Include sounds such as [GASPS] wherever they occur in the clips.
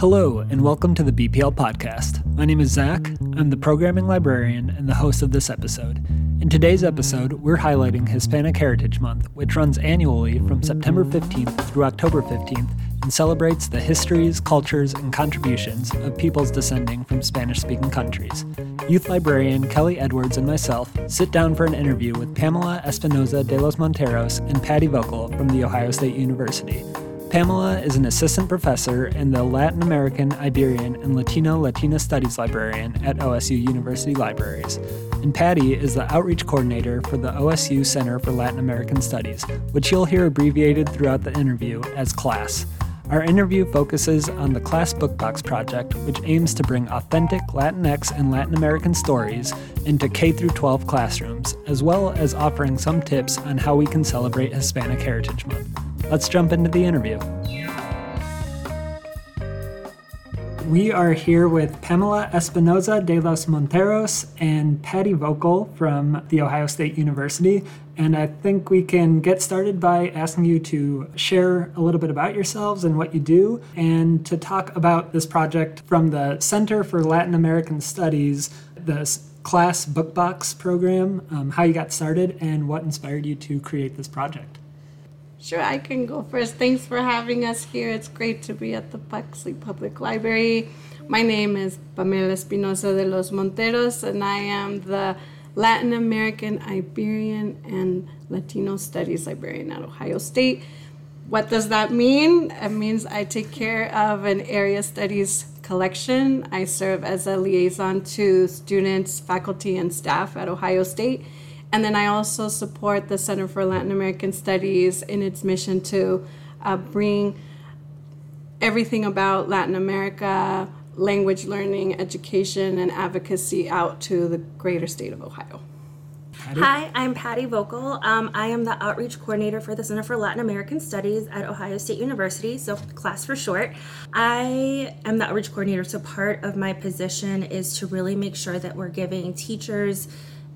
Hello, and welcome to the BPL podcast. My name is Zach. I'm the programming librarian and the host of this episode. In today's episode, we're highlighting Hispanic Heritage Month, which runs annually from September 15th through October 15th and celebrates the histories, cultures, and contributions of peoples descending from Spanish speaking countries. Youth librarian Kelly Edwards and myself sit down for an interview with Pamela Espinosa de los Monteros and Patty Vocal from The Ohio State University. Pamela is an assistant professor and the Latin American, Iberian, and Latino Latina Studies librarian at OSU University Libraries. And Patty is the outreach coordinator for the OSU Center for Latin American Studies, which you'll hear abbreviated throughout the interview as CLASS. Our interview focuses on the Class Bookbox project, which aims to bring authentic Latinx and Latin American stories into K 12 classrooms, as well as offering some tips on how we can celebrate Hispanic Heritage Month. Let's jump into the interview. We are here with Pamela Espinosa de los Monteros and Patty Vocal from The Ohio State University. And I think we can get started by asking you to share a little bit about yourselves and what you do, and to talk about this project from the Center for Latin American Studies, the Class Bookbox program, um, how you got started, and what inspired you to create this project. Sure, I can go first. Thanks for having us here. It's great to be at the Bexley Public Library. My name is Pamela Espinosa de los Monteros, and I am the Latin American, Iberian, and Latino Studies librarian at Ohio State. What does that mean? It means I take care of an area studies collection. I serve as a liaison to students, faculty, and staff at Ohio State and then I also support the Center for Latin American Studies in its mission to uh, bring everything about Latin America, language learning, education, and advocacy out to the greater state of Ohio. Patty? Hi, I'm Patty Vocal. Um, I am the outreach coordinator for the Center for Latin American Studies at Ohio State University, so class for short. I am the outreach coordinator, so part of my position is to really make sure that we're giving teachers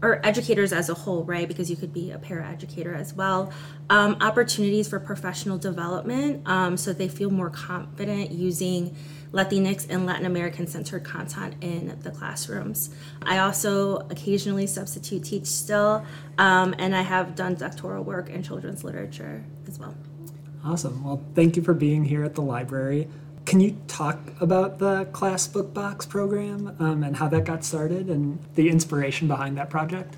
or educators as a whole, right? Because you could be a paraeducator as well. Um, opportunities for professional development um, so they feel more confident using Latinx and Latin American centered content in the classrooms. I also occasionally substitute teach still, um, and I have done doctoral work in children's literature as well. Awesome. Well, thank you for being here at the library. Can you talk about the Class Book Box program um, and how that got started and the inspiration behind that project?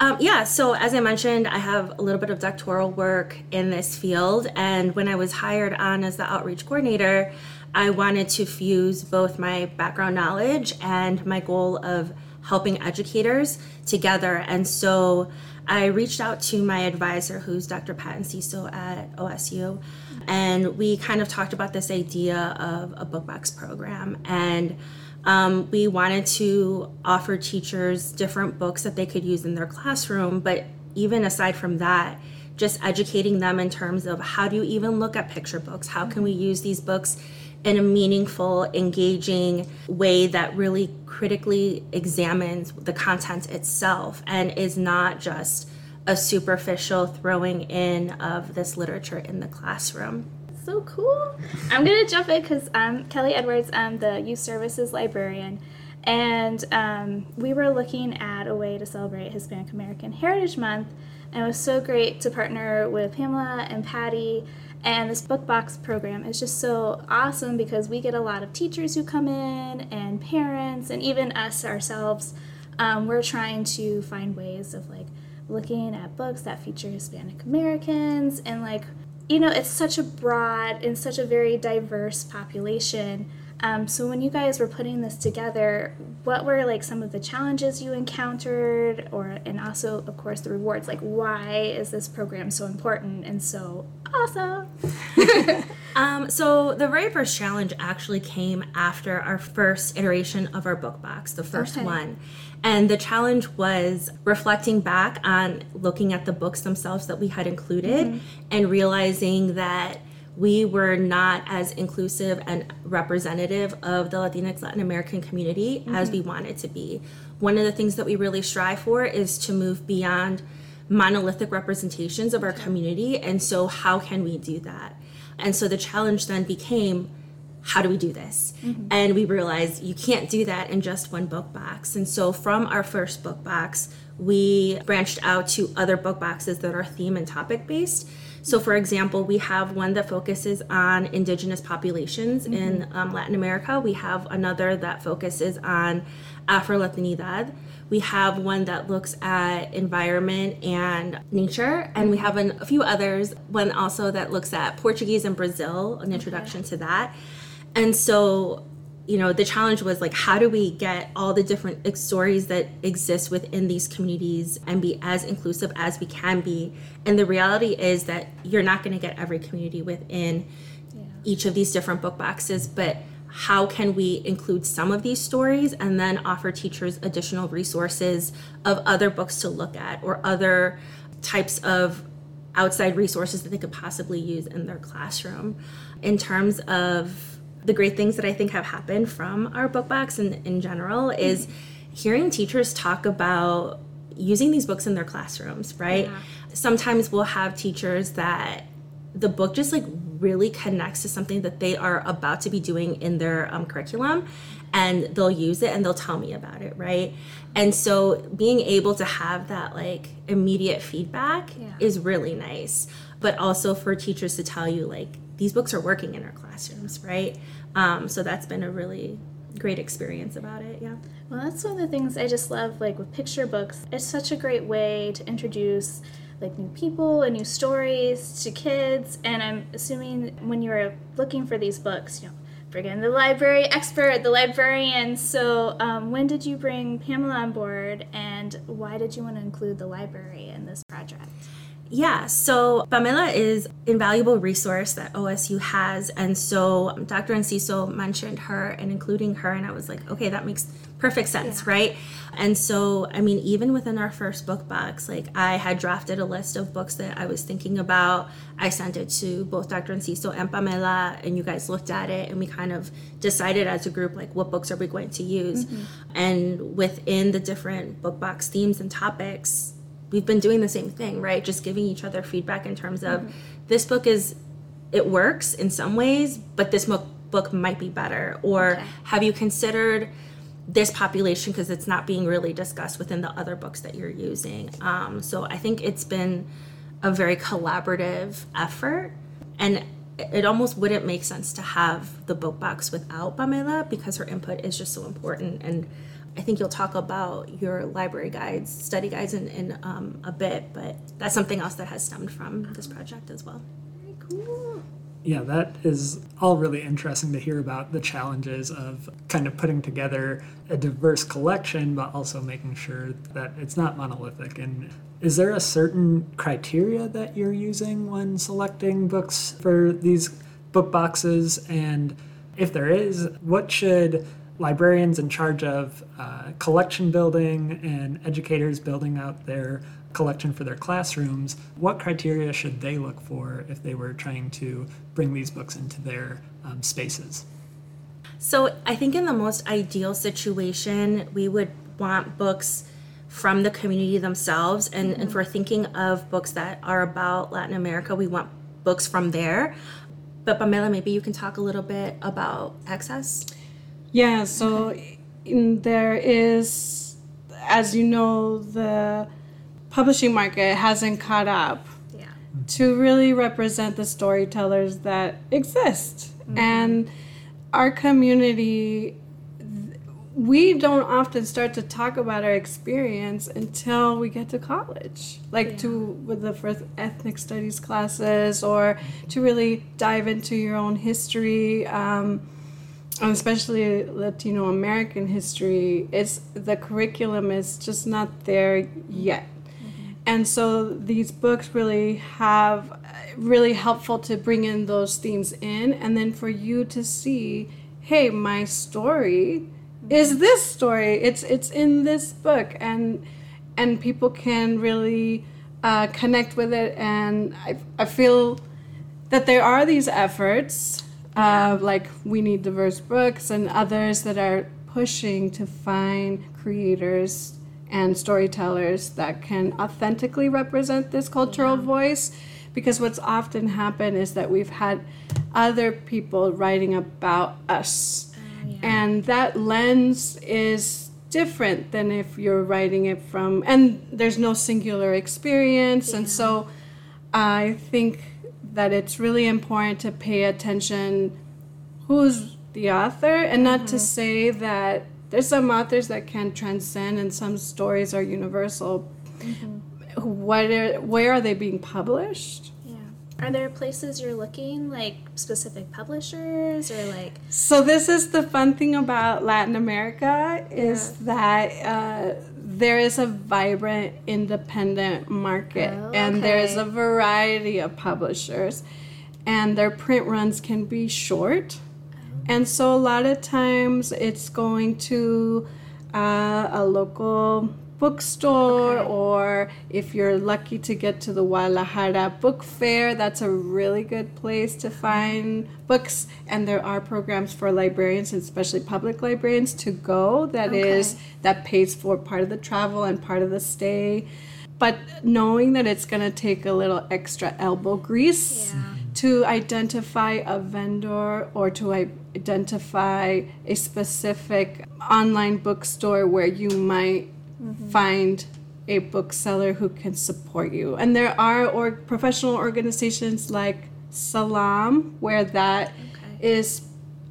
Um, yeah, so as I mentioned, I have a little bit of doctoral work in this field. And when I was hired on as the outreach coordinator, I wanted to fuse both my background knowledge and my goal of helping educators together. And so I reached out to my advisor, who's Dr. Pat Enciso at OSU, and we kind of talked about this idea of a bookbox program. And um, we wanted to offer teachers different books that they could use in their classroom, but even aside from that, just educating them in terms of how do you even look at picture books? How can we use these books in a meaningful, engaging way that really critically examines the content itself and is not just a superficial throwing in of this literature in the classroom. So cool. I'm going to jump in because I'm Kelly Edwards. I'm the youth services librarian. And um, we were looking at a way to celebrate Hispanic American Heritage Month. And it was so great to partner with Pamela and Patty and this book box program is just so awesome because we get a lot of teachers who come in and parents and even us ourselves. Um, we're trying to find ways of like looking at books that feature Hispanic Americans and like you know it's such a broad and such a very diverse population um, so when you guys were putting this together, what were like some of the challenges you encountered, or and also of course the rewards? Like why is this program so important and so awesome? [LAUGHS] um, so the very first challenge actually came after our first iteration of our book box, the first okay. one. And the challenge was reflecting back on looking at the books themselves that we had included mm-hmm. and realizing that we were not as inclusive and representative of the Latinx Latin American community mm-hmm. as we wanted to be. One of the things that we really strive for is to move beyond monolithic representations of our community. And so, how can we do that? And so, the challenge then became how do we do this? Mm-hmm. And we realized you can't do that in just one book box. And so from our first book box, we branched out to other book boxes that are theme and topic based. So, for example, we have one that focuses on indigenous populations mm-hmm. in um, Latin America. We have another that focuses on Afro Latinidad. We have one that looks at environment and nature, and we have an, a few others. One also that looks at Portuguese and Brazil, an introduction okay. to that. And so, you know, the challenge was like, how do we get all the different stories that exist within these communities and be as inclusive as we can be? And the reality is that you're not going to get every community within yeah. each of these different book boxes, but how can we include some of these stories and then offer teachers additional resources of other books to look at or other types of outside resources that they could possibly use in their classroom in terms of the great things that i think have happened from our book box and in general is hearing teachers talk about using these books in their classrooms right yeah. sometimes we'll have teachers that the book just like really connects to something that they are about to be doing in their um, curriculum and they'll use it and they'll tell me about it right and so being able to have that like immediate feedback yeah. is really nice but also for teachers to tell you like these books are working in our classrooms right um, so that's been a really great experience about it yeah well that's one of the things i just love like with picture books it's such a great way to introduce like new people and new stories to kids. And I'm assuming when you were looking for these books, you know, bring in the library expert, the librarian. So, um, when did you bring Pamela on board, and why did you want to include the library in this project? Yeah, so Pamela is invaluable resource that OSU has, and so Dr. Enciso mentioned her and including her, and I was like, okay, that makes perfect sense, yeah. right? And so, I mean, even within our first book box, like I had drafted a list of books that I was thinking about. I sent it to both Dr. Enciso and Pamela, and you guys looked at it, and we kind of decided as a group, like, what books are we going to use? Mm-hmm. And within the different book box themes and topics, we've been doing the same thing, right? Just giving each other feedback in terms of mm-hmm. this book is, it works in some ways, but this book book might be better or okay. have you considered this population because it's not being really discussed within the other books that you're using. Um, so I think it's been a very collaborative effort, and it almost wouldn't make sense to have the book box without Pamela because her input is just so important. And I think you'll talk about your library guides, study guides, in, in um, a bit, but that's something else that has stemmed from this project as well. Very cool yeah, that is all really interesting to hear about the challenges of kind of putting together a diverse collection, but also making sure that it's not monolithic. And is there a certain criteria that you're using when selecting books for these book boxes? And if there is, what should librarians in charge of uh, collection building and educators building out their collection for their classrooms, what criteria should they look for if they were trying to bring these books into their um, spaces? So, I think in the most ideal situation, we would want books from the community themselves. And, mm-hmm. and for thinking of books that are about Latin America, we want books from there. But Pamela, maybe you can talk a little bit about access. Yeah, so there is, as you know, the publishing market hasn't caught up yeah. to really represent the storytellers that exist. Mm-hmm. And our community, we don't often start to talk about our experience until we get to college, like yeah. to with the first ethnic studies classes, or to really dive into your own history. Um, especially Latino American history, it's the curriculum is just not there yet. And so these books really have really helpful to bring in those themes in and then for you to see hey my story is this story. It's it's in this book. And and people can really uh, connect with it. And I, I feel that there are these efforts uh, like we need diverse books and others that are pushing to find creators and storytellers that can authentically represent this cultural yeah. voice because what's often happened is that we've had other people writing about us. And that lens is different than if you're writing it from, and there's no singular experience. And so I think that it's really important to pay attention who's the author and not to mm-hmm. say that there's some authors that can transcend and some stories are universal. Mm-hmm. What are, where are they being published? Yeah. Are there places you're looking, like specific publishers or like? So this is the fun thing about Latin America is that uh, there is a vibrant independent market Oh, and there's a variety of publishers and their print runs can be short. And so a lot of times it's going to uh, a local bookstore Okay. or if you're lucky to get to the Guadalajara Book Fair, that's a really good place to find books. And there are programs for librarians, and especially public librarians, to go That is Okay. that pays for part of the travel and part of the stay. But knowing that it's going to take a little extra elbow grease Yeah. to identify a vendor or to identify a specific online bookstore where you might find a bookseller who can support you. And there are or professional organizations like SALALM where that is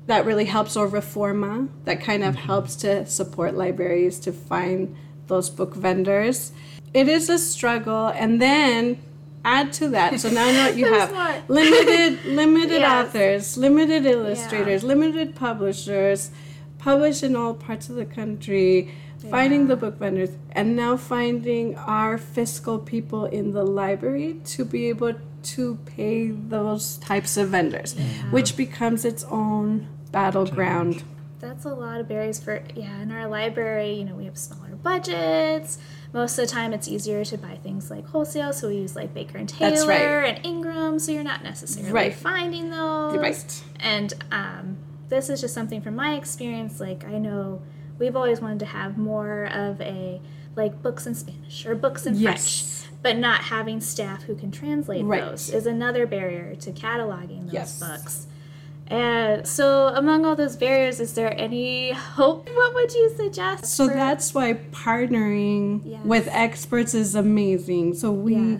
that really helps or Reforma that kind of mm-hmm. helps to support libraries to find those book vendors. It is a struggle and then add to that. So now what you [LAUGHS] have [LAUGHS] limited limited Yes. authors, limited illustrators, limited publishers, published in all parts of the country, finding the book vendors, and now finding our fiscal people in the library to be able to pay those types of vendors, which becomes its own battleground. That's a lot of barriers for yeah. In our library, you know, we have smaller budgets. Most of the time, it's easier to buy things like wholesale, so we use like Baker and Taylor right. and Ingram. So you're not necessarily Right. finding those. Right. And um, this is just something from my experience. Like I know we've always wanted to have more of a like books in Spanish or books in Yes. French, but not having staff who can translate Right. those is another barrier to cataloging those Yes. books. And so, among all those barriers, is there any hope? What would you suggest? So for- that's why partnering Yes. with experts is amazing. So we.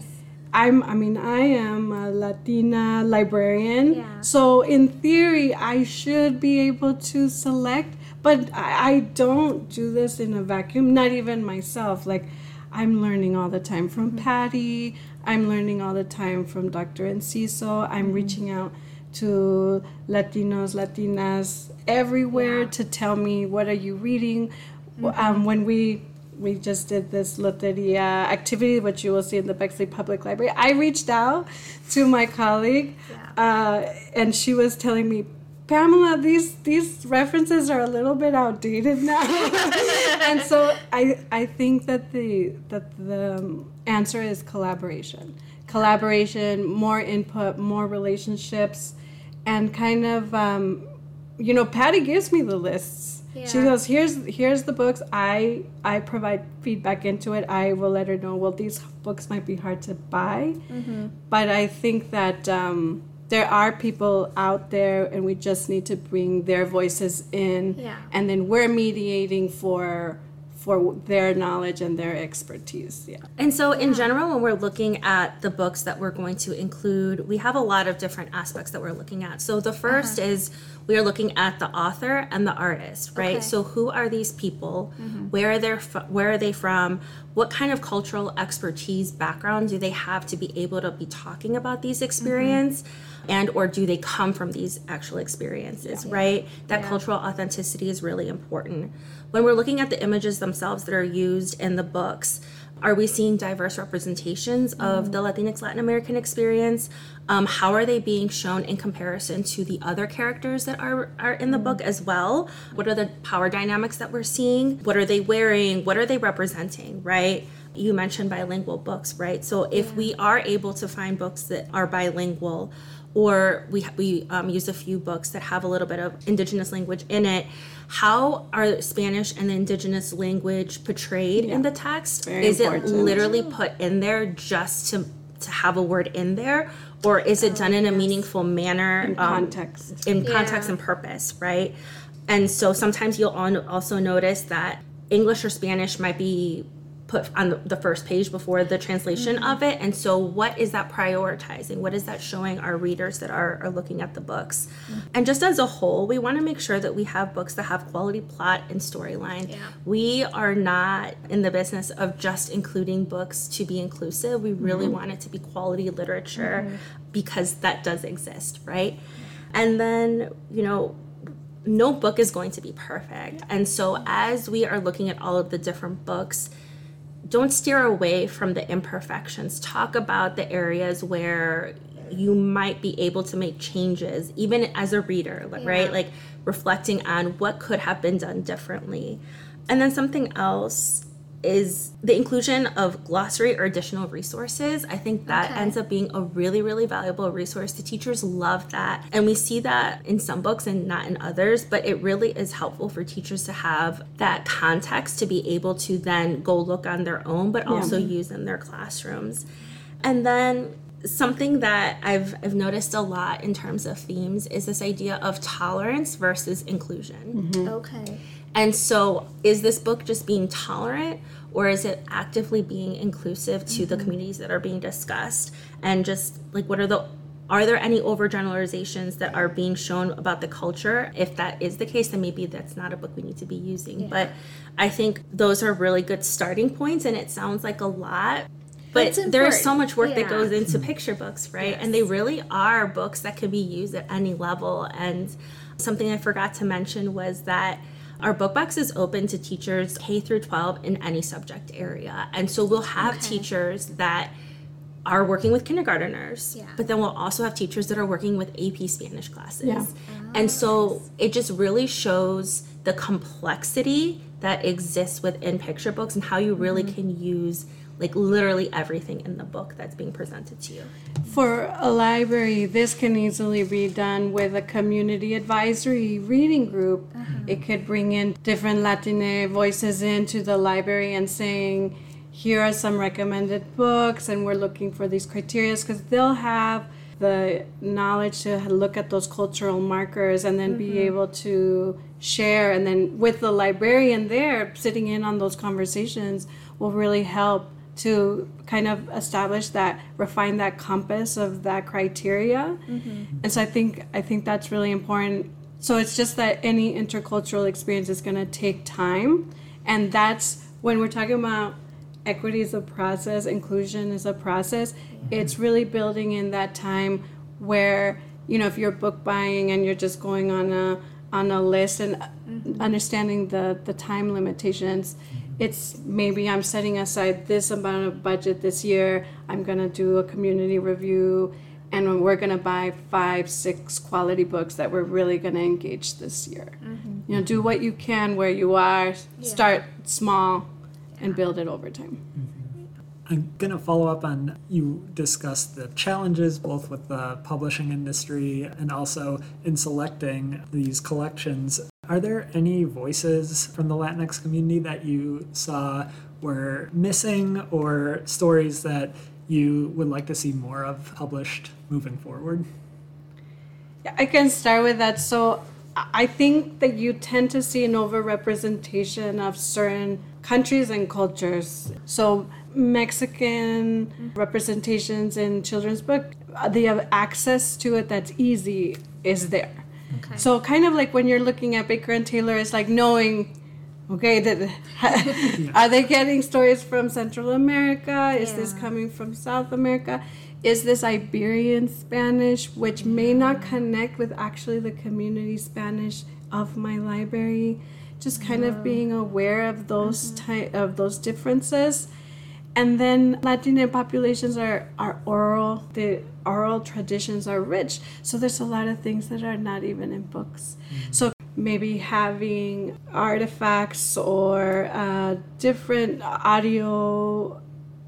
I'm I mean I am a Latina librarian. Yeah. So in theory I should be able to select, but I, I don't do this in a vacuum, not even myself. Like I'm learning all the time from Mm-hmm. Patty. I'm learning all the time from Dr. Enciso. I'm Mm-hmm. reaching out to Latinos, Latinas everywhere Yeah. to tell me what are you reading. Mm-hmm. Um, when we we just did this loteria activity, which you will see in the Bexley Public Library. I reached out to my colleague, uh, and she was telling me, Pamela, these these references are a little bit outdated now, [LAUGHS] and so I I think that the that the answer is collaboration, collaboration, more input, more relationships, and kind of um, you know Patty gives me the lists. Yeah. She goes, here's here's the books. I I provide feedback into it. I will let her know. Well, these books might be hard to buy, but I think that um, there are people out there, and we just need to bring their voices in, Yeah. and then we're mediating for for their knowledge and their expertise. Yeah. And so, in general, when we're looking at the books that we're going to include, we have a lot of different aspects that we're looking at. So, the 1st uh-huh. is we are looking at the author and the artist, right? Okay. So, who are these people? Mm-hmm. Where are they? Fr- where are they from? What kind of cultural expertise background do they have to be able to be talking about these mm-hmm. experience? And or do they come from these actual experiences, right? That cultural authenticity is really important. When we're looking at the images themselves that are used in the books, are we seeing diverse representations of the Latinx Latin American experience? Um, how are they being shown in comparison to the other characters that are, are in the book as well? What are the power dynamics that we're seeing? What are they wearing? What are they representing, right? You mentioned bilingual books, right? So if we are able to find books that are bilingual, or we we um, use a few books that have a little bit of indigenous language in it. How are Spanish and the indigenous language portrayed in the text? Very Is important. it literally put in there just to to have a word in there or is it done in a meaningful manner In um, context. in context Yeah. and purpose right and so sometimes you'll also notice that english or spanish might be put on the- first page before the translation mm-hmm. of it. And so what is that prioritizing? What is that showing our readers that are, are looking at the books? Mm-hmm. And just as a whole we want to make sure that we have books that have quality plot and storyline. Yeah. we are not in the business of just including books to be inclusive. We really mm-hmm. want it to be quality literature because that does exist right? And then you know no book is going to be perfect. And so, as we are looking at all of the different books, don't steer away from the imperfections. Talk about the areas where you might be able to make changes, even as a reader, like, right? Like reflecting on what could have been done differently. And then something else is the inclusion of glossary or additional resources. I think that Okay. ends up being a really, really valuable resource. The teachers love that. And we see that in some books and not in others, but it really is helpful for teachers to have that context to be able to then go look on their own, but also use in their classrooms. And then something that I've I've noticed a lot in terms of themes is this idea of tolerance versus inclusion. Mm-hmm. Okay. And so, is this book just being tolerant, or is it actively being inclusive to the mm-hmm. communities that are being discussed? And just like, what are the are there any overgeneralizations that are being shown about the culture? If that is the case, then maybe that's not a book we need to be using. But I think those are really good starting points, and it sounds like a lot. But there is so much work that goes into picture books, right? And they really are books that can be used at any level. And something I forgot to mention was that our book box is open to teachers K through 12 in any subject area. And so we'll have Okay. teachers that are working with kindergarteners, Yeah. but then we'll also have teachers that are working with AP Spanish classes. Yeah. And so it just really shows the complexity that exists within picture books and how you really mm-hmm. can use like literally everything in the book that's being presented to you. For a library, this can easily be done with a community advisory reading group. Uh-huh. It could bring in different Latine voices into the library and saying, here are some recommended books, and we're looking for these criteria because they'll have the knowledge to look at those cultural markers and then be mm-hmm. able to share. And then with the librarian there sitting in on those conversations will really help to kind of establish that refine that compass of that criteria. Mm-hmm. And so i think i think that's really important. So it's just that any intercultural experience is going to take time. And that's when we're talking about equity is a process inclusion is a process it's really building in that time where you know if you're book buying and you're just going on a on a list and mm-hmm. understanding the the time limitations it's maybe i'm setting aside this amount of budget this year i'm going to do a community review and we're going to buy five six quality books that we're really going to engage this year. Mm-hmm. You know do what you can where you are start small and build it over time. Mm-hmm. I'm going to follow up on you discussed the challenges both with the publishing industry and also in selecting these collections. Are there any voices from the Latinx community that you saw were missing or stories that you would like to see more of published moving forward? Yeah, I can start with that. So I think that you tend to see an overrepresentation of certain countries and cultures. So Mexican representations in children's book, the access to it that's easy is there. Okay. So kind of like when you're looking at Baker and Taylor, it's like knowing, okay, that [LAUGHS] are they getting stories from Central America? Is this coming from South America? Is this Iberian Spanish, which may not connect with actually the community Spanish of my library? Just kind of being aware of those mm-hmm. type of those differences. And then Latina populations are, are oral. The oral traditions are rich. So there's a lot of things that are not even in books. So maybe having artifacts or uh, different audio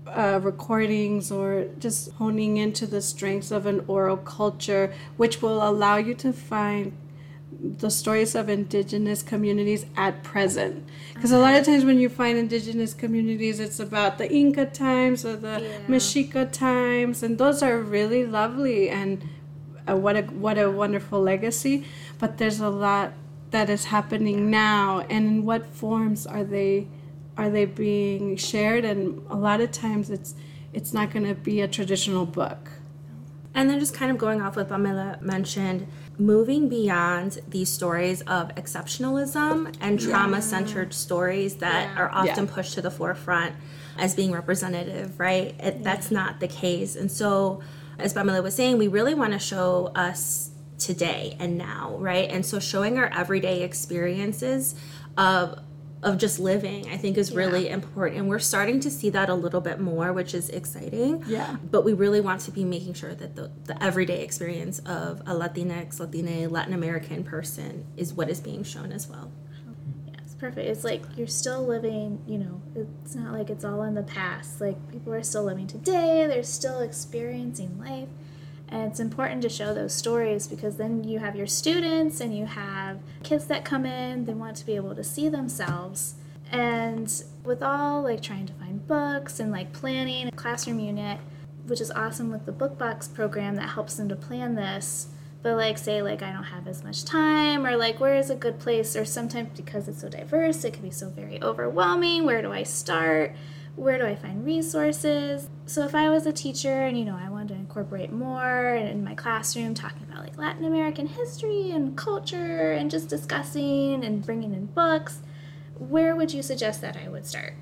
uh, recordings or just honing into the strengths of an oral culture, which will allow you to find the stories of indigenous communities at present. Because a lot of times when you find indigenous communities it's about the inca times or the Yeah. mexica times and those are really lovely and uh, what a what a wonderful legacy. But there's a lot that is happening now and in what forms are they are they being shared? And a lot of times it's it's not going to be a traditional book. And then just kind of going off what Pamela mentioned, moving beyond these stories of exceptionalism and trauma centered stories that Yeah. are often Yeah. pushed to the forefront as being representative, right? It, That's not the case. And so, as Pamela was saying, we really want to show us today and now, right? And so, showing our everyday experiences of of just living, I think is really important. And we're starting to see that a little bit more, which is exciting Yeah. but we really want to be making sure that the, the everyday experience of a Latinx, Latina, Latin American person is what is being shown as well. Yeah, it's perfect. It's like you're still living, you know, it's not like it's all in the past. Like people are still living today, they're still experiencing life. And it's important to show those stories because then you have your students and you have kids that come in, they want to be able to see themselves. And with all like trying to find books and like planning a classroom unit, which is awesome with the book box program that helps them to plan this but like say like i don't have as much time or like where is a good place or sometimes because it's so diverse it can be so very overwhelming where do i start where do i find resources? So if i was a teacher and you know i wanted to incorporate more in my classroom talking about like latin american history and culture and just discussing and bringing in books where would you suggest that i would start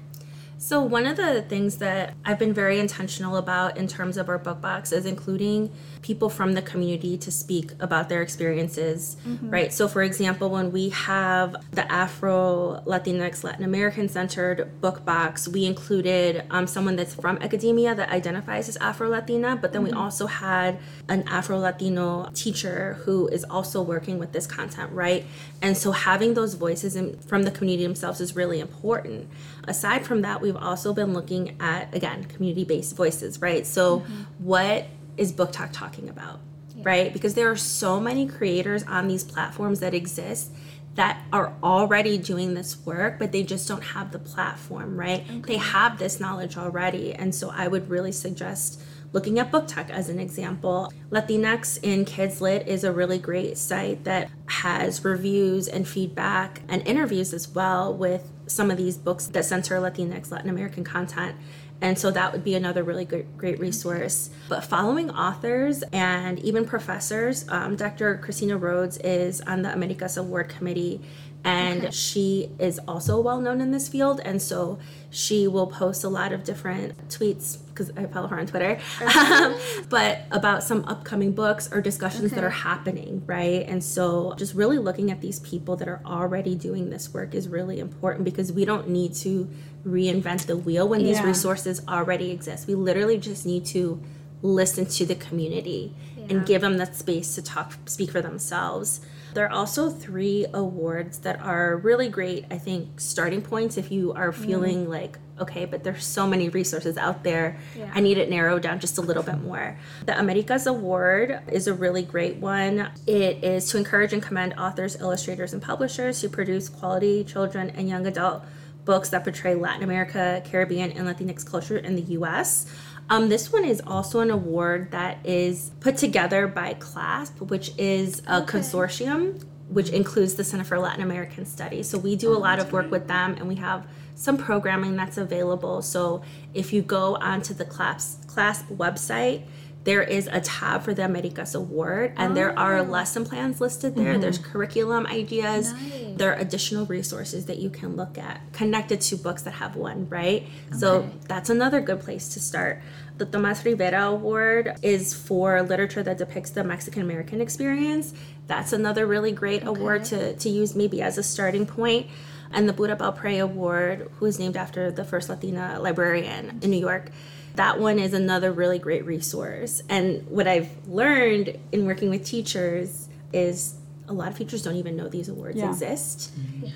So, one of the things that I've been very intentional about in terms of our book box is including people from the community to speak about their experiences, right? So, for example, when we have the Afro Latinx Latin American centered book box, we included um, someone that's from academia that identifies as Afro Latina, but then we also had an Afro Latino teacher who is also working with this content, right? And so, having those voices in, from the community themselves is really important. Aside from that, we've also been looking at, again, community based voices, right? So, mm-hmm. what is BookTok talking about, right? Because there are so many creators on these platforms that exist that are already doing this work, but they just don't have the platform, right? They have this knowledge already. And so, I would really suggest looking at BookTok as an example latinx in kids lit is a really great site that has reviews and feedback and interviews as well with some of these books that center latinx latin american content and so that would be another really great, great resource. But following authors and even professors, um, Dr. Christina Rhodes is on the Americas Award Committee, and she is also well known in this field. And so she will post a lot of different tweets because I follow her on Twitter, um, but about some upcoming books or discussions that are happening, right? And so just really looking at these people that are already doing this work is really important because we don't need to reinvent the wheel when these Yeah. resources already exist. We literally just need to listen to the community Yeah. and give them that space to talk speak for themselves. There are also three awards that are really great, I think, starting points if you are mm. feeling like, okay, but there's so many resources out there. Yeah. I need it narrowed down just a little bit more. The Americas Award is a really great one. It is to encourage and commend authors, illustrators, and publishers who produce quality children and young adult books that portray Latin America, Caribbean, and Latinx culture in the US. Um, this one is also an award that is put together by CLASP, which is a consortium which includes the Center for Latin American Studies. So we do a lot of work with them and we have some programming that's available. So if you go onto the CLASP, CLASP website, there is a tab for the Americas Award, and there are ah. lesson plans listed there. Mm-hmm. There's curriculum ideas. Nice. There are additional resources that you can look at connected to books that have one, right? So that's another good place to start. The Tomas Rivera Award is for literature that depicts the Mexican American experience. That's another really great award to, to use maybe as a starting point. And the Pura Belpre Award, who is named after the first Latina librarian in New York, that one is another really great resource. And what I've learned in working with teachers is a lot of teachers don't even know these awards Yeah. exist.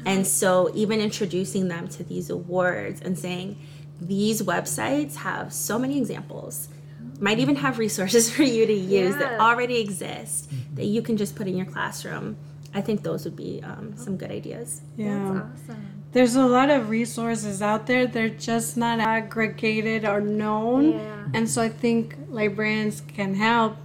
And so even introducing them to these awards and saying these websites have so many examples might even have resources [LAUGHS] for you to use that already exist that you can just put in your classroom I think those would be um, some good ideas. Yeah. That's awesome. There's a lot of resources out there. They're just not aggregated or known. Yeah. And so I think librarians can help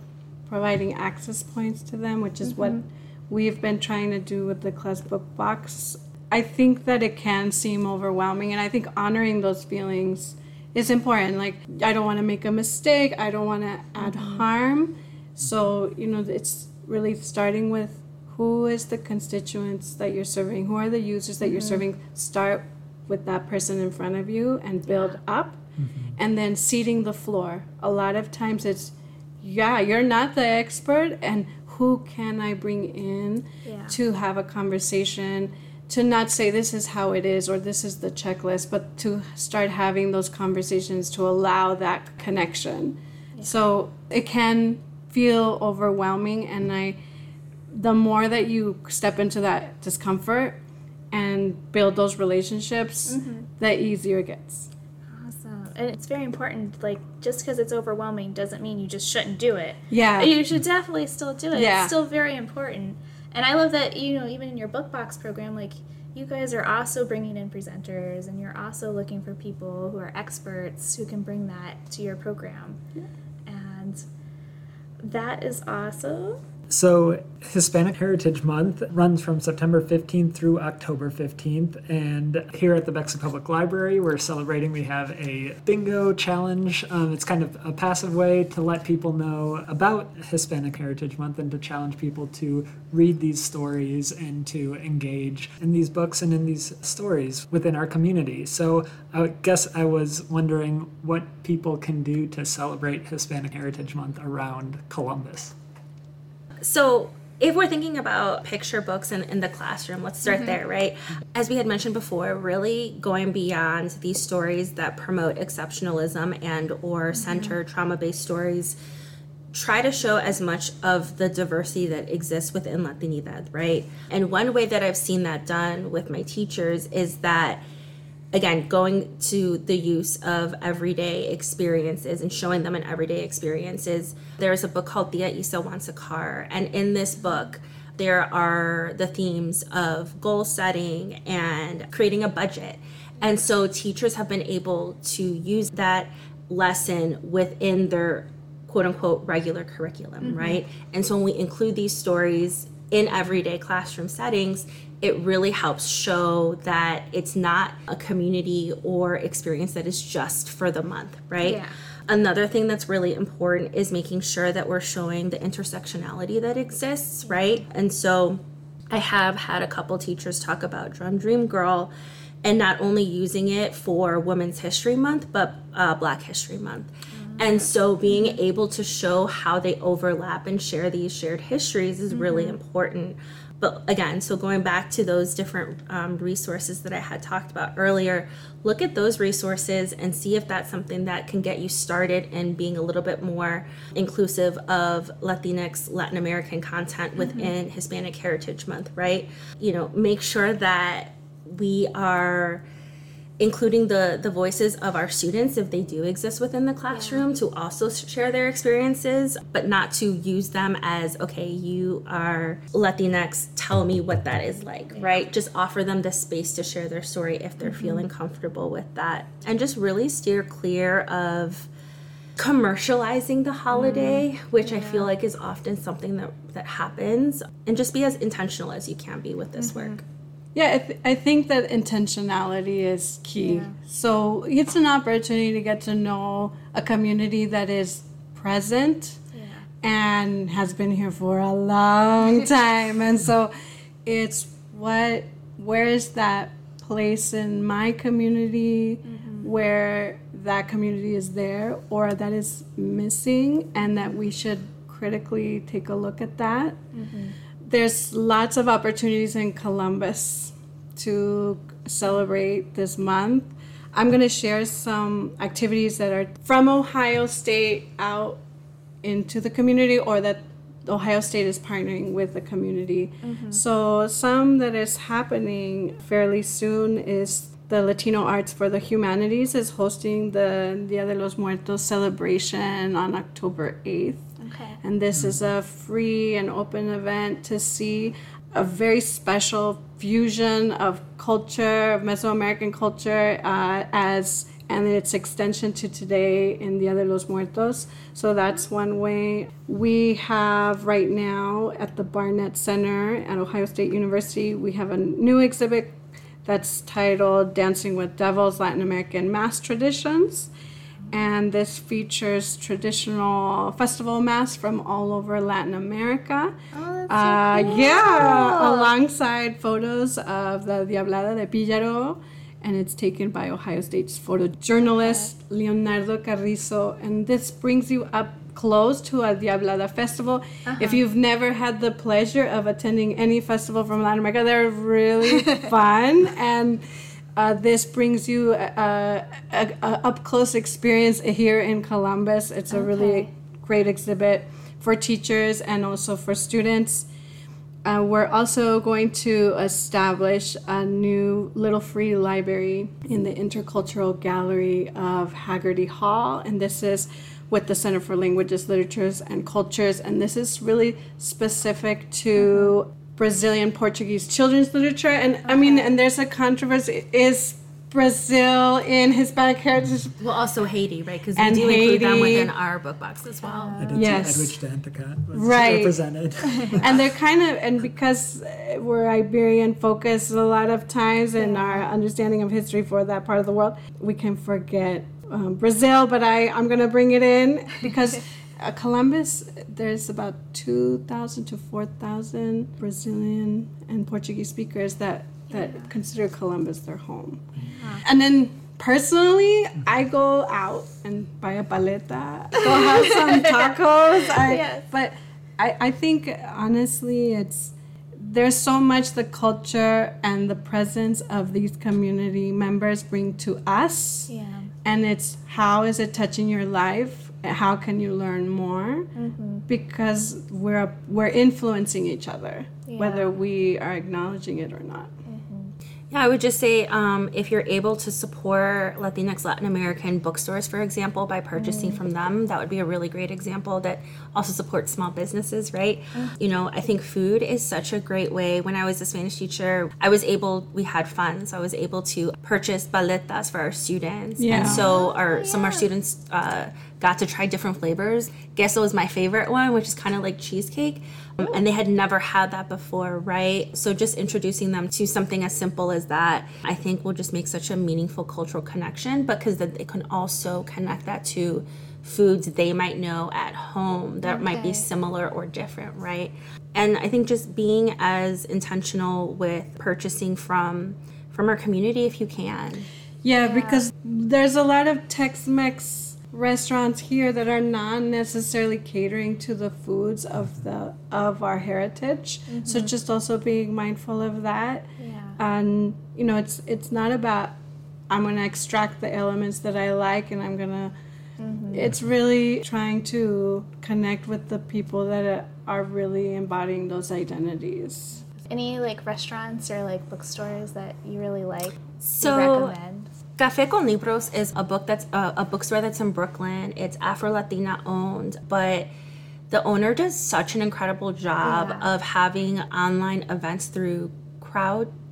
providing access points to them, which is what mm-hmm. we've been trying to do with the class book box. I think that it can seem overwhelming, and I think honoring those feelings is important. Like, I don't want to make a mistake, I don't want to add mm-hmm. harm. So, you know, it's really starting with who is the constituents that you're serving, who are the users that you're mm-hmm. serving. Start with that person in front of you and build up mm-hmm. and then seating the floor. A lot of times it's, yeah, you're not the expert, and who can I bring in Yeah. to have a conversation? To not say this is how it is or this is the checklist, but to start having those conversations to allow that connection. So it can feel overwhelming, and I, the more that you step into that discomfort and build those relationships, mm-hmm. the easier it gets. Awesome. And it's very important. Like, just because it's overwhelming doesn't mean you just shouldn't do it. Yeah. You should definitely still do it. Yeah. It's still very important. And I love that, you know, even in your book box program, like, you guys are also bringing in presenters and you're also looking for people who are experts who can bring that to your program. Yeah. And that is awesome. So, Hispanic Heritage Month runs from September 15th through October 15th. And here at the Bexley Public Library, we're celebrating. We have a bingo challenge. Um, it's kind of a passive way to let people know about Hispanic Heritage Month and to challenge people to read these stories and to engage in these books and in these stories within our community. So, I guess I was wondering what people can do to celebrate Hispanic Heritage Month around Columbus. So, if we're thinking about picture books in, in the classroom, let's start mm-hmm. there, right? As we had mentioned before, really going beyond these stories that promote exceptionalism and or mm-hmm. center trauma-based stories, try to show as much of the diversity that exists within Latinidad, right? And one way that I've seen that done with my teachers is that again going to the use of everyday experiences and showing them an everyday experiences. There's a book called Tia Isa Wants a Car and in this book there are the themes of goal setting and creating a budget. And so teachers have been able to use that lesson within their quote unquote regular curriculum mm-hmm. right? And so when we include these stories in everyday classroom settings it really helps show that it's not a community or experience that is just for the month, right? Yeah. Another thing that's really important is making sure that we're showing the intersectionality that exists, right? And so I have had a couple teachers talk about Drum Dream Girl and not only using it for Women's History Month, but uh, Black History Month. And so being able to show how they overlap and share these shared histories is really important. But again, so going back to those different um, resources that I had talked about earlier, look at those resources and see if that's something that can get you started in being a little bit more inclusive of Latinx, Latin American content within Hispanic Heritage Month, right? You know, make sure that we are including the the voices of our students if they do exist within the classroom to also share their experiences but not to use them as okay you are latinx tell me what that is like right? Just offer them the space to share their story if they're mm-hmm. feeling comfortable with that. And just really steer clear of commercializing the holiday mm-hmm. which i feel like is often something that that happens. And just be as intentional as you can be with this mm-hmm. work Yeah, I, th- I think that intentionality is key. So it's an opportunity to get to know a community that is present and has been here for a long [LAUGHS] time. and so it's what, where is that place in my community mm-hmm. where that community is there or that is missing and that we should critically take a look at that mm-hmm. There's lots of opportunities in Columbus to celebrate this month. I'm going to share some activities that are from Ohio State out into the community or that Ohio State is partnering with the community. Mm-hmm. So, some that is happening fairly soon is the Latino Arts for the Humanities is hosting the Dia de los Muertos celebration on October 8th. And this is a free and open event to see a very special fusion of culture, of Mesoamerican culture, uh, as and its extension to today in Dia de los Muertos. So that's one way. We have right now at the Barnett Center at Ohio State University, we have a new exhibit that's titled Dancing with Devils Latin American Mask Traditions. And this features traditional festival masks from all over Latin America. Oh, that's Uh, so cool. yeah, alongside photos of the Diablada de Píllaro, and it's taken by Ohio State's photojournalist Leonardo Carrizo. And this brings you up close to a Diablada festival. If you've never had the pleasure of attending any festival from Latin America, they're really [LAUGHS] fun and. Uh, this brings you a, a, a up close experience here in Columbus. It's a really great exhibit for teachers and also for students. Uh, we're also going to establish a new little free library in the Intercultural Gallery of Hagerty Hall, and this is with the Center for Languages, Literatures, and Cultures, and this is really specific to Brazilian Portuguese children's literature. And I mean, and there's a controversy: is Brazil in Hispanic heritage? Well, also Haiti, right? Because we And do include them within our book box as well. I did Yes. see Edwidge Danticat was Right. represented. [LAUGHS] and they're kind of and because uh, we're Iberian focused a lot of times in our understanding of history for that part of the world, we can forget um, Brazil. But I I'm gonna bring it in because. [LAUGHS] Uh, Columbus, there's about 2,000 to 4,000 Brazilian and Portuguese speakers that, that consider Columbus their home. And then personally, I go out and buy a paleta, go have some [LAUGHS] tacos. I, Yes. But I, I think honestly, it's there's so much the culture and the presence of these community members bring to us, Yeah. and it's how is it touching your life? How can you learn more? Because we're we're influencing each other, whether we are acknowledging it or not. Yeah, I would just say um, if you're able to support Latinx Latin American bookstores, for example, by purchasing from them, that would be a really great example that also supports small businesses, right? You know, I think food is such a great way. When I was a Spanish teacher, I was able, we had funds, so I was able to purchase paletas for our students. Yeah. And so our some of our students uh, got to try different flavors. Queso was my favorite one, which is kind of like cheesecake. Um, and they had never had that before, right? So just introducing them to something as simple as that, I think will just make such a meaningful cultural connection because then it can also connect that to foods they might know at home that might be similar or different, right? And I think just being as intentional with purchasing from from our community if you can. Yeah, because there's a lot of Tex-Mex restaurants here that are not necessarily catering to the foods of the of our heritage. So mm-hmm. just also being mindful of that. Yeah. And you know, it's it's not about I'm going to extract the elements that I like and I'm going to mm-hmm. it's really trying to connect with the people that are- are really embodying those identities. Any like restaurants or like bookstores that you really like? So- you recommend? Café con Libros is a book that's a, a bookstore that's in Brooklyn. It's Afro Latina owned, but the owner does such an incredible job Yeah. of having online events through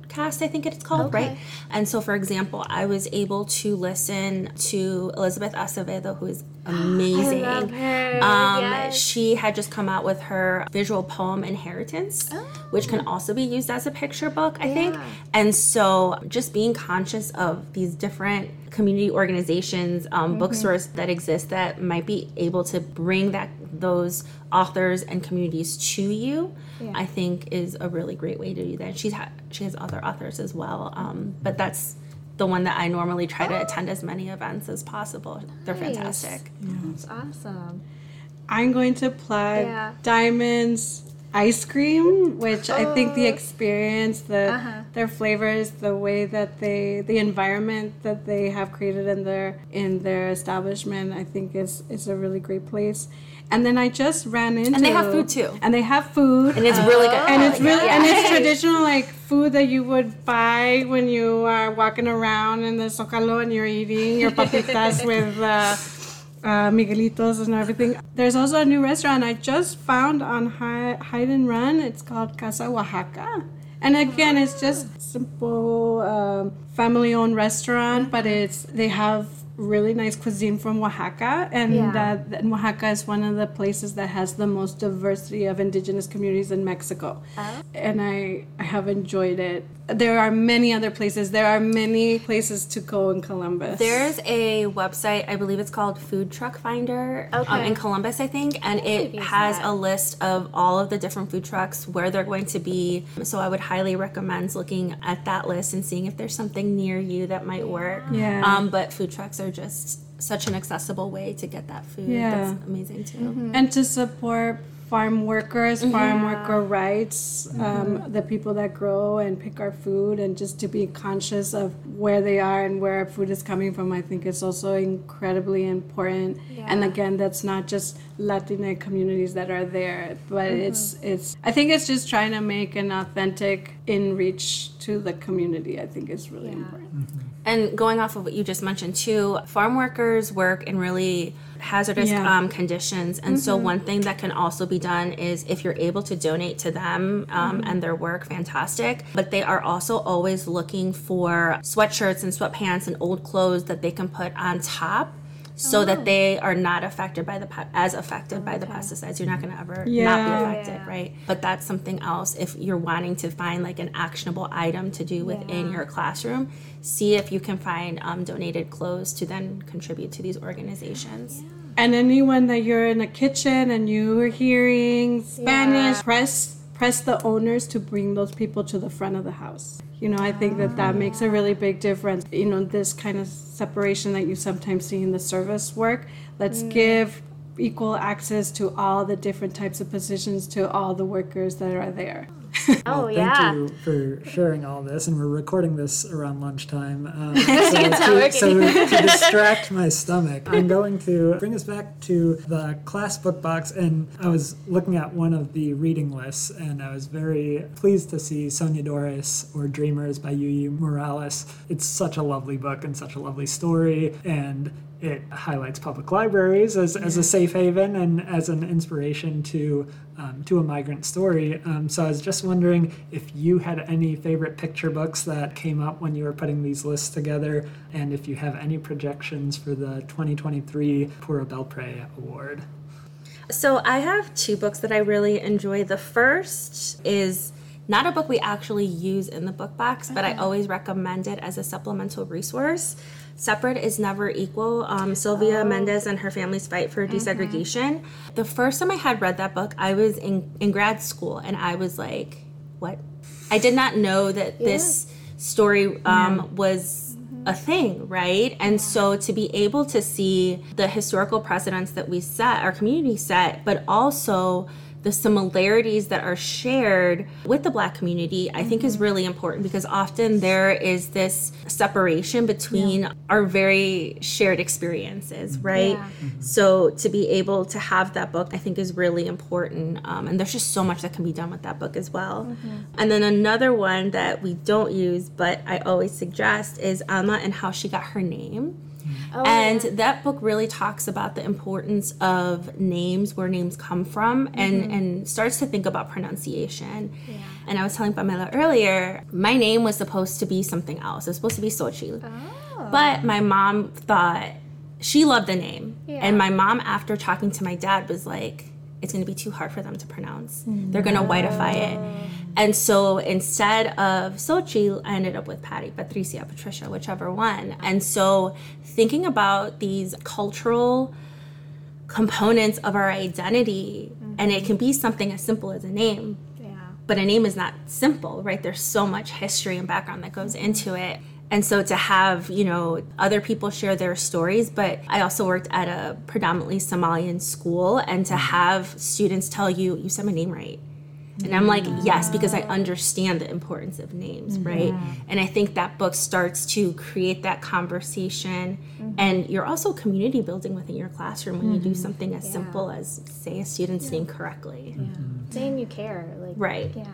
Crowdcast, I think it's called, Okay. right? And so, for example, I was able to listen to Elizabeth Acevedo, who is amazing. [GASPS] I love her, Um, yes. She had just come out with her visual poem Inheritance, which can also be used as a picture book, I think. Oh. Yeah. And so, just being conscious of these different community organizations, um, Mm-hmm. bookstores that exist that might be able to bring that those authors and communities to you, Yeah. I think is a really great way to do that. She's ha- she has other authors as well, um, but that's the one that I normally try to attend as many events as possible. They're Nice. fantastic. That's awesome. I'm going to plug Yeah. Diamonds ice cream, which I think the Oh. experience, the Uh-huh. their flavors, the way that they, the environment that they have created in their in their establishment, I think is is a really great place. And then I just ran into And they have food, too. And they have food. And it's really good. and it's really and it's [LAUGHS] traditional like food that you would buy when you are walking around in the Zocalo and you're eating your papitas [LAUGHS] with uh, uh, Miguelitos and everything. There's also a new restaurant I just found on Hy- Hyde and Run. It's called Casa Oaxaca. And again, it's just simple um, family-owned restaurant, but it's they have really nice cuisine from Oaxaca, and Yeah. that and Oaxaca is one of the places that has the most diversity of indigenous communities in Mexico. And I, I have enjoyed it. There are many other places. There are many places to go in Columbus. There's a website, I believe it's called Food Truck Finder um, in Columbus, I think, and I've it has that. a list of all of the different food trucks, where they're going to be. So I would highly recommend looking at that list and seeing if there's something near you that might work. Yeah. Um, but food trucks are just such an accessible way to get that food. Yeah. That's amazing too. Mm-hmm. and to support farm workers, mm-hmm. farm worker rights, mm-hmm. um, the people that grow and pick our food, and just to be conscious of where they are and where our food is coming from. I think it's also incredibly important. And again, that's not just Latina communities that are there, but it's it's. I think it's just trying to make an authentic in reach to the community. I think is really important. And going off of what you just mentioned too, farm workers work in really hazardous Yeah. um, conditions. And so, one thing that can also be done is if you're able to donate to them um, and their work, fantastic. But they are also always looking for sweatshirts and sweatpants and old clothes that they can put on top. So that they are not affected by the as affected by the pesticides. You're not going to ever not be affected, Yeah. right? But that's something else. If you're wanting to find like an actionable item to do within Yeah. your classroom, see if you can find um, donated clothes to then contribute to these organizations. And anyone that you're in a kitchen and you're hearing Spanish, press press the owners to bring those people to the front of the house. You know, I think that that mm-hmm. makes a really big difference. You know, this kind of separation that you sometimes see in the service work. Let's mm-hmm. give equal access to all the different types of positions to all the workers that are there. [LAUGHS] Oh, yeah. Thank you for sharing all this, and we're recording this around lunchtime. [LAUGHS] Um, so, to, so [LAUGHS] to distract my stomach, I'm going to bring us back to the class book box. And I was looking at one of the reading lists, and I was very pleased to see Soñadores or Dreamers by Yuyi Morales. It's such a lovely book and such a lovely story, and it highlights public libraries as, as a safe haven and as an inspiration to um, to a migrant story. Um, so I was just wondering if you had any favorite picture books that came up when you were putting these lists together, and if you have any projections for the 2023 Pura Belpre Award. So I have two books that I really enjoy. The first is not a book we actually use in the book box, but I always recommend it as a supplemental resource. Separate is Never Equal. Um, Sylvia Mendez and her family's fight for desegregation. The first time I had read that book, I was in, in grad school and I was like, what? I did not know that this story um, was a thing, right? And so to be able to see the historical precedents that we set, our community set, but also the similarities that are shared with the black community, I think is mm-hmm. really important because often there is this separation between our very shared experiences, mm-hmm. right? Yeah. Mm-hmm. So to be able to have that book, I think is really important. Um, and there's just so much that can be done with that book as well. And then another one that we don't use, but I always suggest is Alma and how she got her name. Oh, and that book really talks about the importance of names, where names come from, and, mm-hmm. and starts to think about pronunciation. And I was telling Pamela earlier, my name was supposed to be something else. It was supposed to be Xochitl. Oh. But my mom thought she loved the name. Yeah. And my mom, after talking to my dad, was like, it's going to be too hard for them to pronounce. Mm. They're going to whiteify it. And so instead of Sochi, I ended up with Patty, Patricia, Patricia, whichever one. And so thinking about these cultural components of our identity, mm-hmm. and it can be something as simple as a name, Yeah. but a name is not simple, right? There's so much history and background that goes into it. And so to have, you know, other people share their stories, but I also worked at a predominantly Somalian school and to have students tell you, you said my name right. And I'm like, yes, because I understand the importance of names, mm-hmm. right? And I think that book starts to create that conversation. Mm-hmm. And you're also community building within your classroom when you do mm-hmm. something as simple as say a student's name correctly. Saying you care, like Right. Yeah.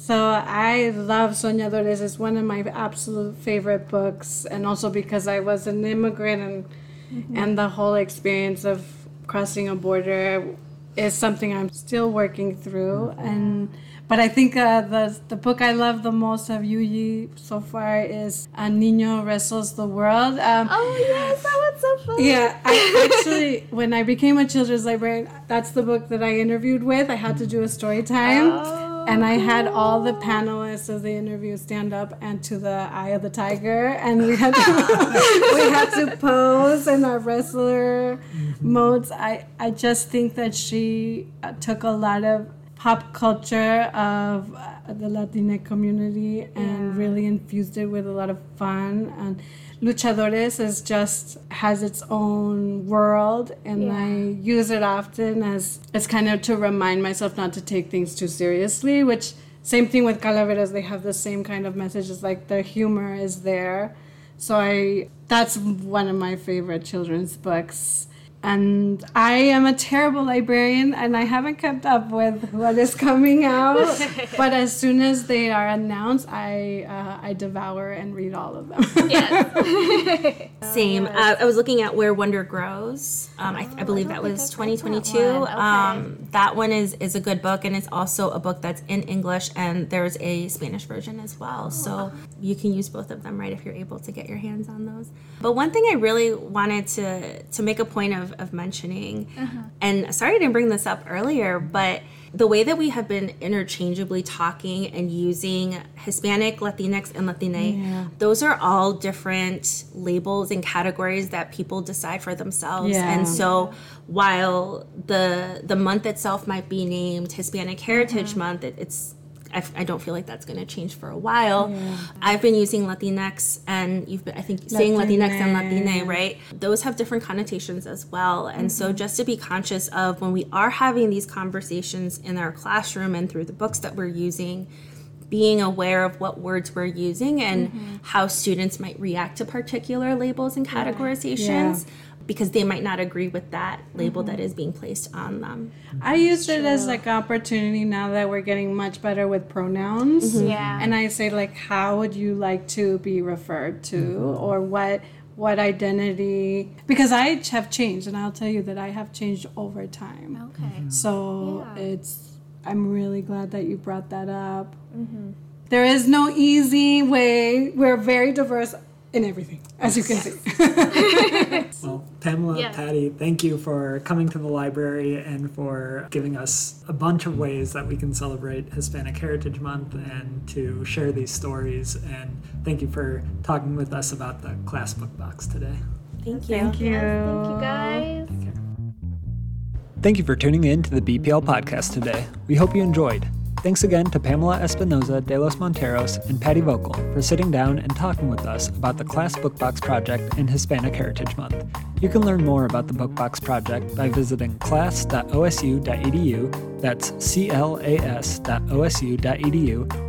So I love Soñadores. It's one of my absolute favorite books, and also because I was an immigrant and mm-hmm. and the whole experience of crossing a border is something I'm still working through and but I think uh, the the book I love the most of Yuyi so far is A Niño Wrestles the World. Um, oh yes, that was so fun. Yeah, I actually when I became a children's librarian, that's the book that I interviewed with. I had to do a story time. Oh and I had all the panelists of the interview stand up and to the eye of the tiger, and we had to, [LAUGHS] we had to pose in our wrestler modes. I I just think that she uh, took a lot of pop culture of uh, the Latinx community and yeah. really infused it with a lot of fun and luchadores is just has its own world and yeah. i use it often as it's kind of to remind myself not to take things too seriously which same thing with calaveras they have the same kind of messages like the humor is there so i that's one of my favorite children's books and I am a terrible librarian and I haven't kept up with what is coming out. [LAUGHS] but as soon as they are announced, I uh, I devour and read all of them. yes. [LAUGHS] [LAUGHS] Same. Uh, I was looking at Where Wonder Grows. Um, I, I, believe I that was 2022. That one. Okay. Um, that one is is a good book, and it's also a book that's in English, and there's a Spanish version as well. Oh. So you can use both of them, right, if you're able to get your hands on those. But one thing I really wanted to to make a point of of, mentioning. Uh-huh. And sorry I didn't bring this up earlier, but the way that we have been interchangeably talking and using Hispanic, Latinx, and Latine, yeah. those are all different labels and categories that people decide for themselves. Yeah. And so while the the month itself might be named Hispanic Heritage uh-huh. Month, it, it's I, I don't feel like that's going to change for a while. Yeah. I've been using Latinx, and you've been, I think, saying Latinx and Latine, right? Those have different connotations as well. And mm-hmm. so, just to be conscious of when we are having these conversations in our classroom and through the books that we're using, being aware of what words we're using and mm-hmm. how students might react to particular labels and categorizations. Yeah because they might not agree with that label mm-hmm. that is being placed on them. I used it as like opportunity now that we're getting much better with pronouns. Mm-hmm. Yeah. And I say like how would you like to be referred to mm-hmm. or what what identity because I have changed and I'll tell you that I have changed over time. Okay. Mm-hmm. So yeah. it's I'm really glad that you brought that up. Mm-hmm. There is no easy way. We're very diverse in everything, as you can see. [LAUGHS] well, Pamela, yeah. Patty, thank you for coming to the library and for giving us a bunch of ways that we can celebrate Hispanic Heritage Month and to share these stories. And thank you for talking with us about the class book box today. Thank you. Thank you. Thank you, guys. Thank you for tuning in to the BPL podcast today. We hope you enjoyed. Thanks again to Pamela Espinosa de los Monteros and Patty Vocal for sitting down and talking with us about the Class Bookbox Project in Hispanic Heritage Month. You can learn more about the Bookbox Project by visiting class.osu.edu, that's clas.osu.edu,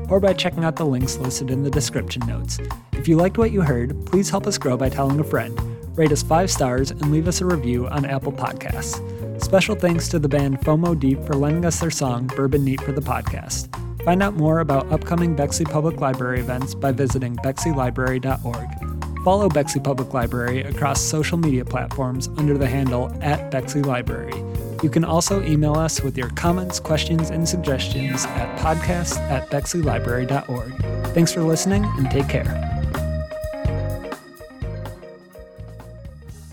or by checking out the links listed in the description notes. If you liked what you heard, please help us grow by telling a friend. Rate us five stars and leave us a review on Apple Podcasts. Special thanks to the band FOMO Deep for lending us their song Bourbon Neat for the podcast. Find out more about upcoming Bexley Public Library events by visiting bexleylibrary.org. Follow Bexley Public Library across social media platforms under the handle at Bexley Library. You can also email us with your comments, questions, and suggestions at podcast at bexleylibrary.org. Thanks for listening and take care.